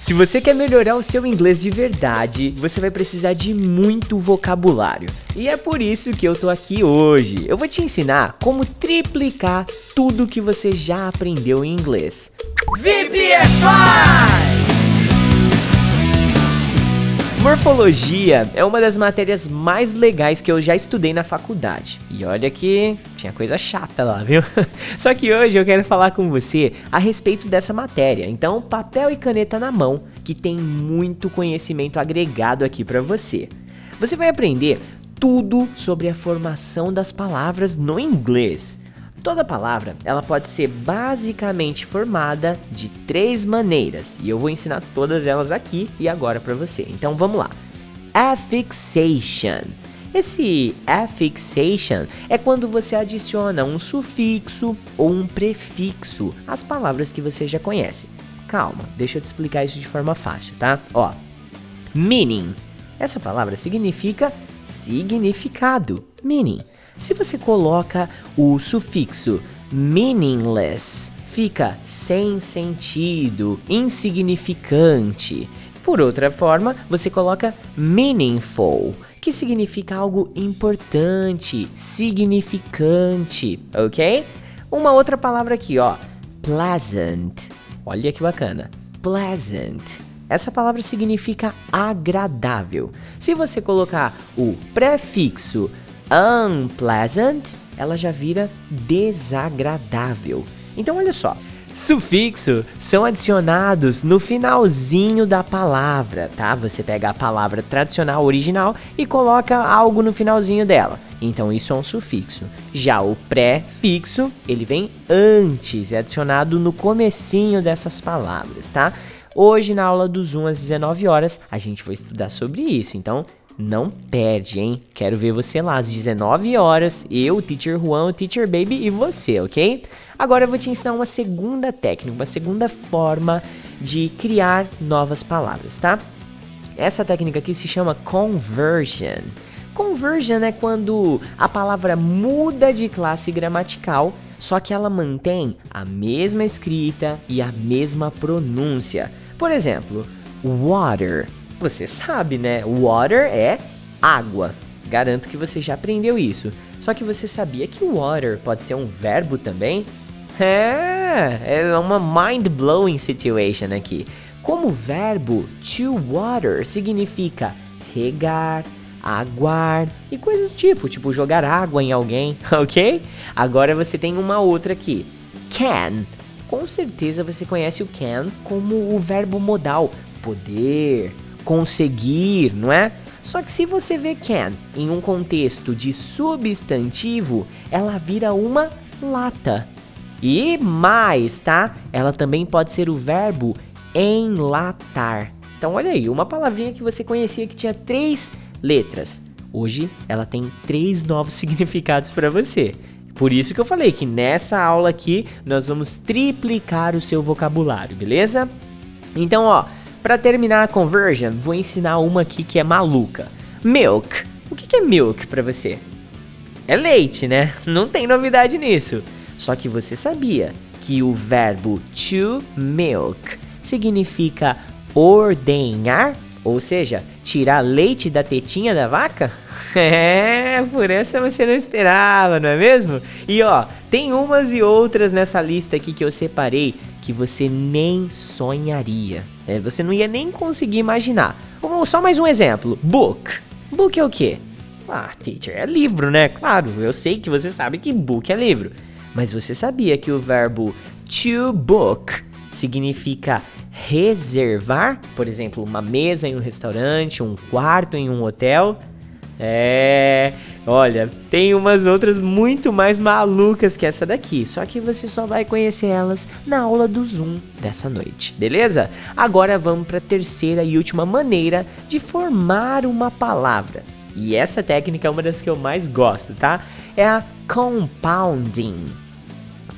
Se você quer melhorar o seu inglês de verdade, você vai precisar de muito vocabulário. E é por isso que eu tô aqui hoje. Eu vou te ensinar como triplicar tudo que você já aprendeu em inglês. VPFI! Morfologia é uma das matérias mais legais que eu já estudei na faculdade. E olha que tinha coisa chata lá, viu? Só que hoje eu quero falar com você a respeito dessa matéria. Então, papel e caneta na mão, que tem muito conhecimento agregado aqui para você. Você vai aprender tudo sobre a formação das palavras no inglês. Toda palavra, ela pode ser basicamente formada de três maneiras, e eu vou ensinar todas elas aqui e agora para você. Então vamos lá. Affixation. Esse affixation é quando você adiciona um sufixo ou um prefixo às palavras que você já conhece. Calma, deixa eu te explicar isso de forma fácil, tá? Ó, meaning. Essa palavra significa significado. Meaning. Se você coloca o sufixo meaningless, fica sem sentido, insignificante. Por outra forma, você coloca meaningful, que significa algo importante, significante, ok? Uma outra palavra aqui, ó, pleasant. Olha que bacana, pleasant. Essa palavra significa agradável. Se você colocar o prefixo unpleasant, ela já vira desagradável. Então olha só, Sufixo são adicionados no finalzinho da palavra, tá? Você pega a palavra tradicional original e coloca algo no finalzinho dela. Então isso é um sufixo. Já o prefixo, ele vem antes, é adicionado no comecinho dessas palavras, tá? Hoje na aula do Zoom às 19 horas, a gente vai estudar sobre isso. Então, não perde, hein? Quero ver você lá às 19 horas, eu, o Teacher Juan, o Teacher Baby e você, ok? Agora eu vou te ensinar uma segunda técnica, uma segunda forma de criar novas palavras, tá? Essa técnica aqui se chama conversion. Conversion é quando a palavra muda de classe gramatical, só que ela mantém a mesma escrita e a mesma pronúncia. Por exemplo, water você sabe, né? Water é água. Garanto que você já aprendeu isso. Só que você sabia que water pode ser um verbo também? É, é uma mind-blowing situation aqui. Como verbo, to water significa regar, aguar e coisas do tipo, tipo jogar água em alguém, ok? Agora você tem uma outra aqui, can. Com certeza você conhece o can como o verbo modal, poder, conseguir, não é? Só que se você vê can em um contexto de substantivo, ela vira uma lata. E mais, tá? Ela também pode ser o verbo enlatar. Então olha aí, uma palavrinha que você conhecia que tinha três letras. Hoje ela tem três novos significados para você. Por isso que eu falei que nessa aula aqui nós vamos triplicar o seu vocabulário, beleza? Então, ó, para terminar a conversion, vou ensinar uma aqui que é maluca. Milk. O que é milk para você? É leite, né? Não tem novidade nisso. Só que você sabia que o verbo to milk significa ordenhar, ou seja, tirar leite da tetinha da vaca? É, por essa você não esperava, não é mesmo? E ó, tem umas e outras nessa lista aqui que eu separei que você nem sonharia. Né? Você não ia nem conseguir imaginar. Só mais um exemplo: book. Book é o quê? Ah, teacher, é livro, né? Claro, eu sei que você sabe que book é livro. Mas você sabia que o verbo to book significa reservar, por exemplo, uma mesa em um restaurante, um quarto em um hotel? É, olha, tem umas outras muito mais malucas que essa daqui, só que você só vai conhecer elas na aula do Zoom dessa noite, beleza? Agora vamos para a terceira e última maneira de formar uma palavra. E essa técnica é uma das que eu mais gosto, tá? É a compounding.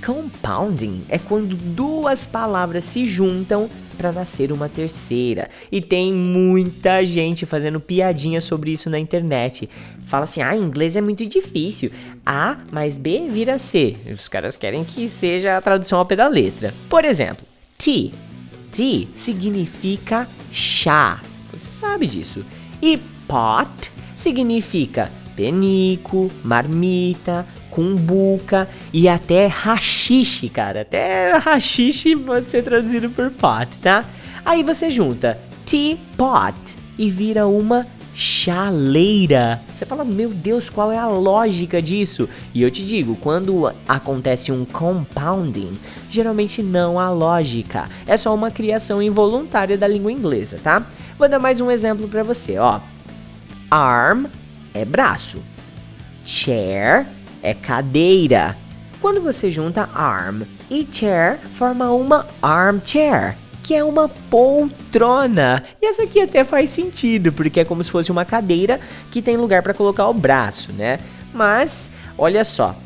Compounding é quando duas palavras se juntam para nascer uma terceira. E tem muita gente fazendo piadinha sobre isso na internet. Fala assim: ah, inglês é muito difícil. A mais B vira C. Os caras querem que seja a tradução ao pé da letra. Por exemplo, tea. Tea significa chá. Você sabe disso. E pot significa penico, marmita, cumbuca e até rachixe, cara. Até rachixe pode ser traduzido por pot, tá? Aí você junta teapot e vira uma chaleira. Você fala, meu Deus, qual é a lógica disso? E eu te digo, quando acontece um compounding, geralmente não há lógica. É só uma criação involuntária da língua inglesa, tá? Vou dar mais um exemplo para você, ó. Arm é braço. Chair é cadeira. Quando você junta arm e chair, forma uma armchair que é uma poltrona. E essa aqui até faz sentido, porque é como se fosse uma cadeira que tem lugar para colocar o braço, né? Mas, olha só,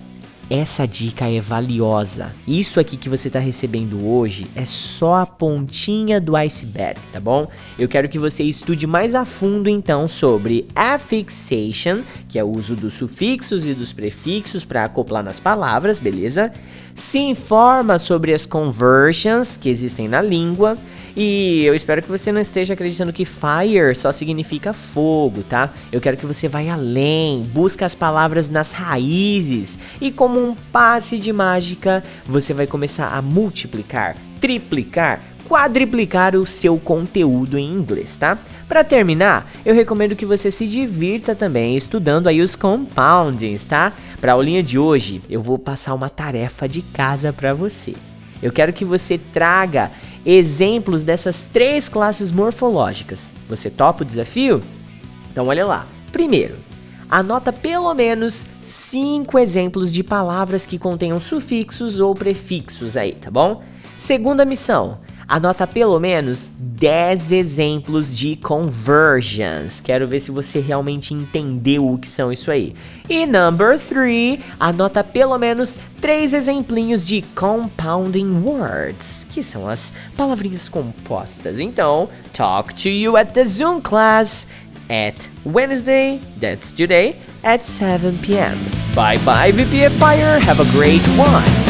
essa dica é valiosa. Isso aqui que você está recebendo hoje é só a pontinha do iceberg, tá bom? Eu quero que você estude mais a fundo então sobre affixation, que é o uso dos sufixos e dos prefixos para acoplar nas palavras, beleza? Se informa sobre as conversions que existem na língua e eu espero que você não esteja acreditando que fire só significa fogo, tá? Eu quero que você vá além, busque as palavras nas raízes e como um passe de mágica, você vai começar a multiplicar, triplicar, quadriplicar o seu conteúdo em inglês, tá? Para terminar, eu recomendo que você se divirta também estudando aí os compoundings, tá? Para a aulinha de hoje, eu vou passar uma tarefa de casa para você. Eu quero que você traga exemplos dessas três classes morfológicas. Você topa o desafio? Então olha lá. Primeiro, anota pelo menos cinco exemplos de palavras que contenham sufixos ou prefixos aí, tá bom? Segunda missão, Anota pelo menos 10 exemplos de conversions. Quero ver se você realmente entendeu o que são isso aí. E number 3, anota pelo menos 3 exemplinhos de compounding words, que são as palavrinhas compostas. Então, talk to you at the Zoom class at Wednesday, that's today, at 7 p.m. Bye bye, VPFire. Have a great one.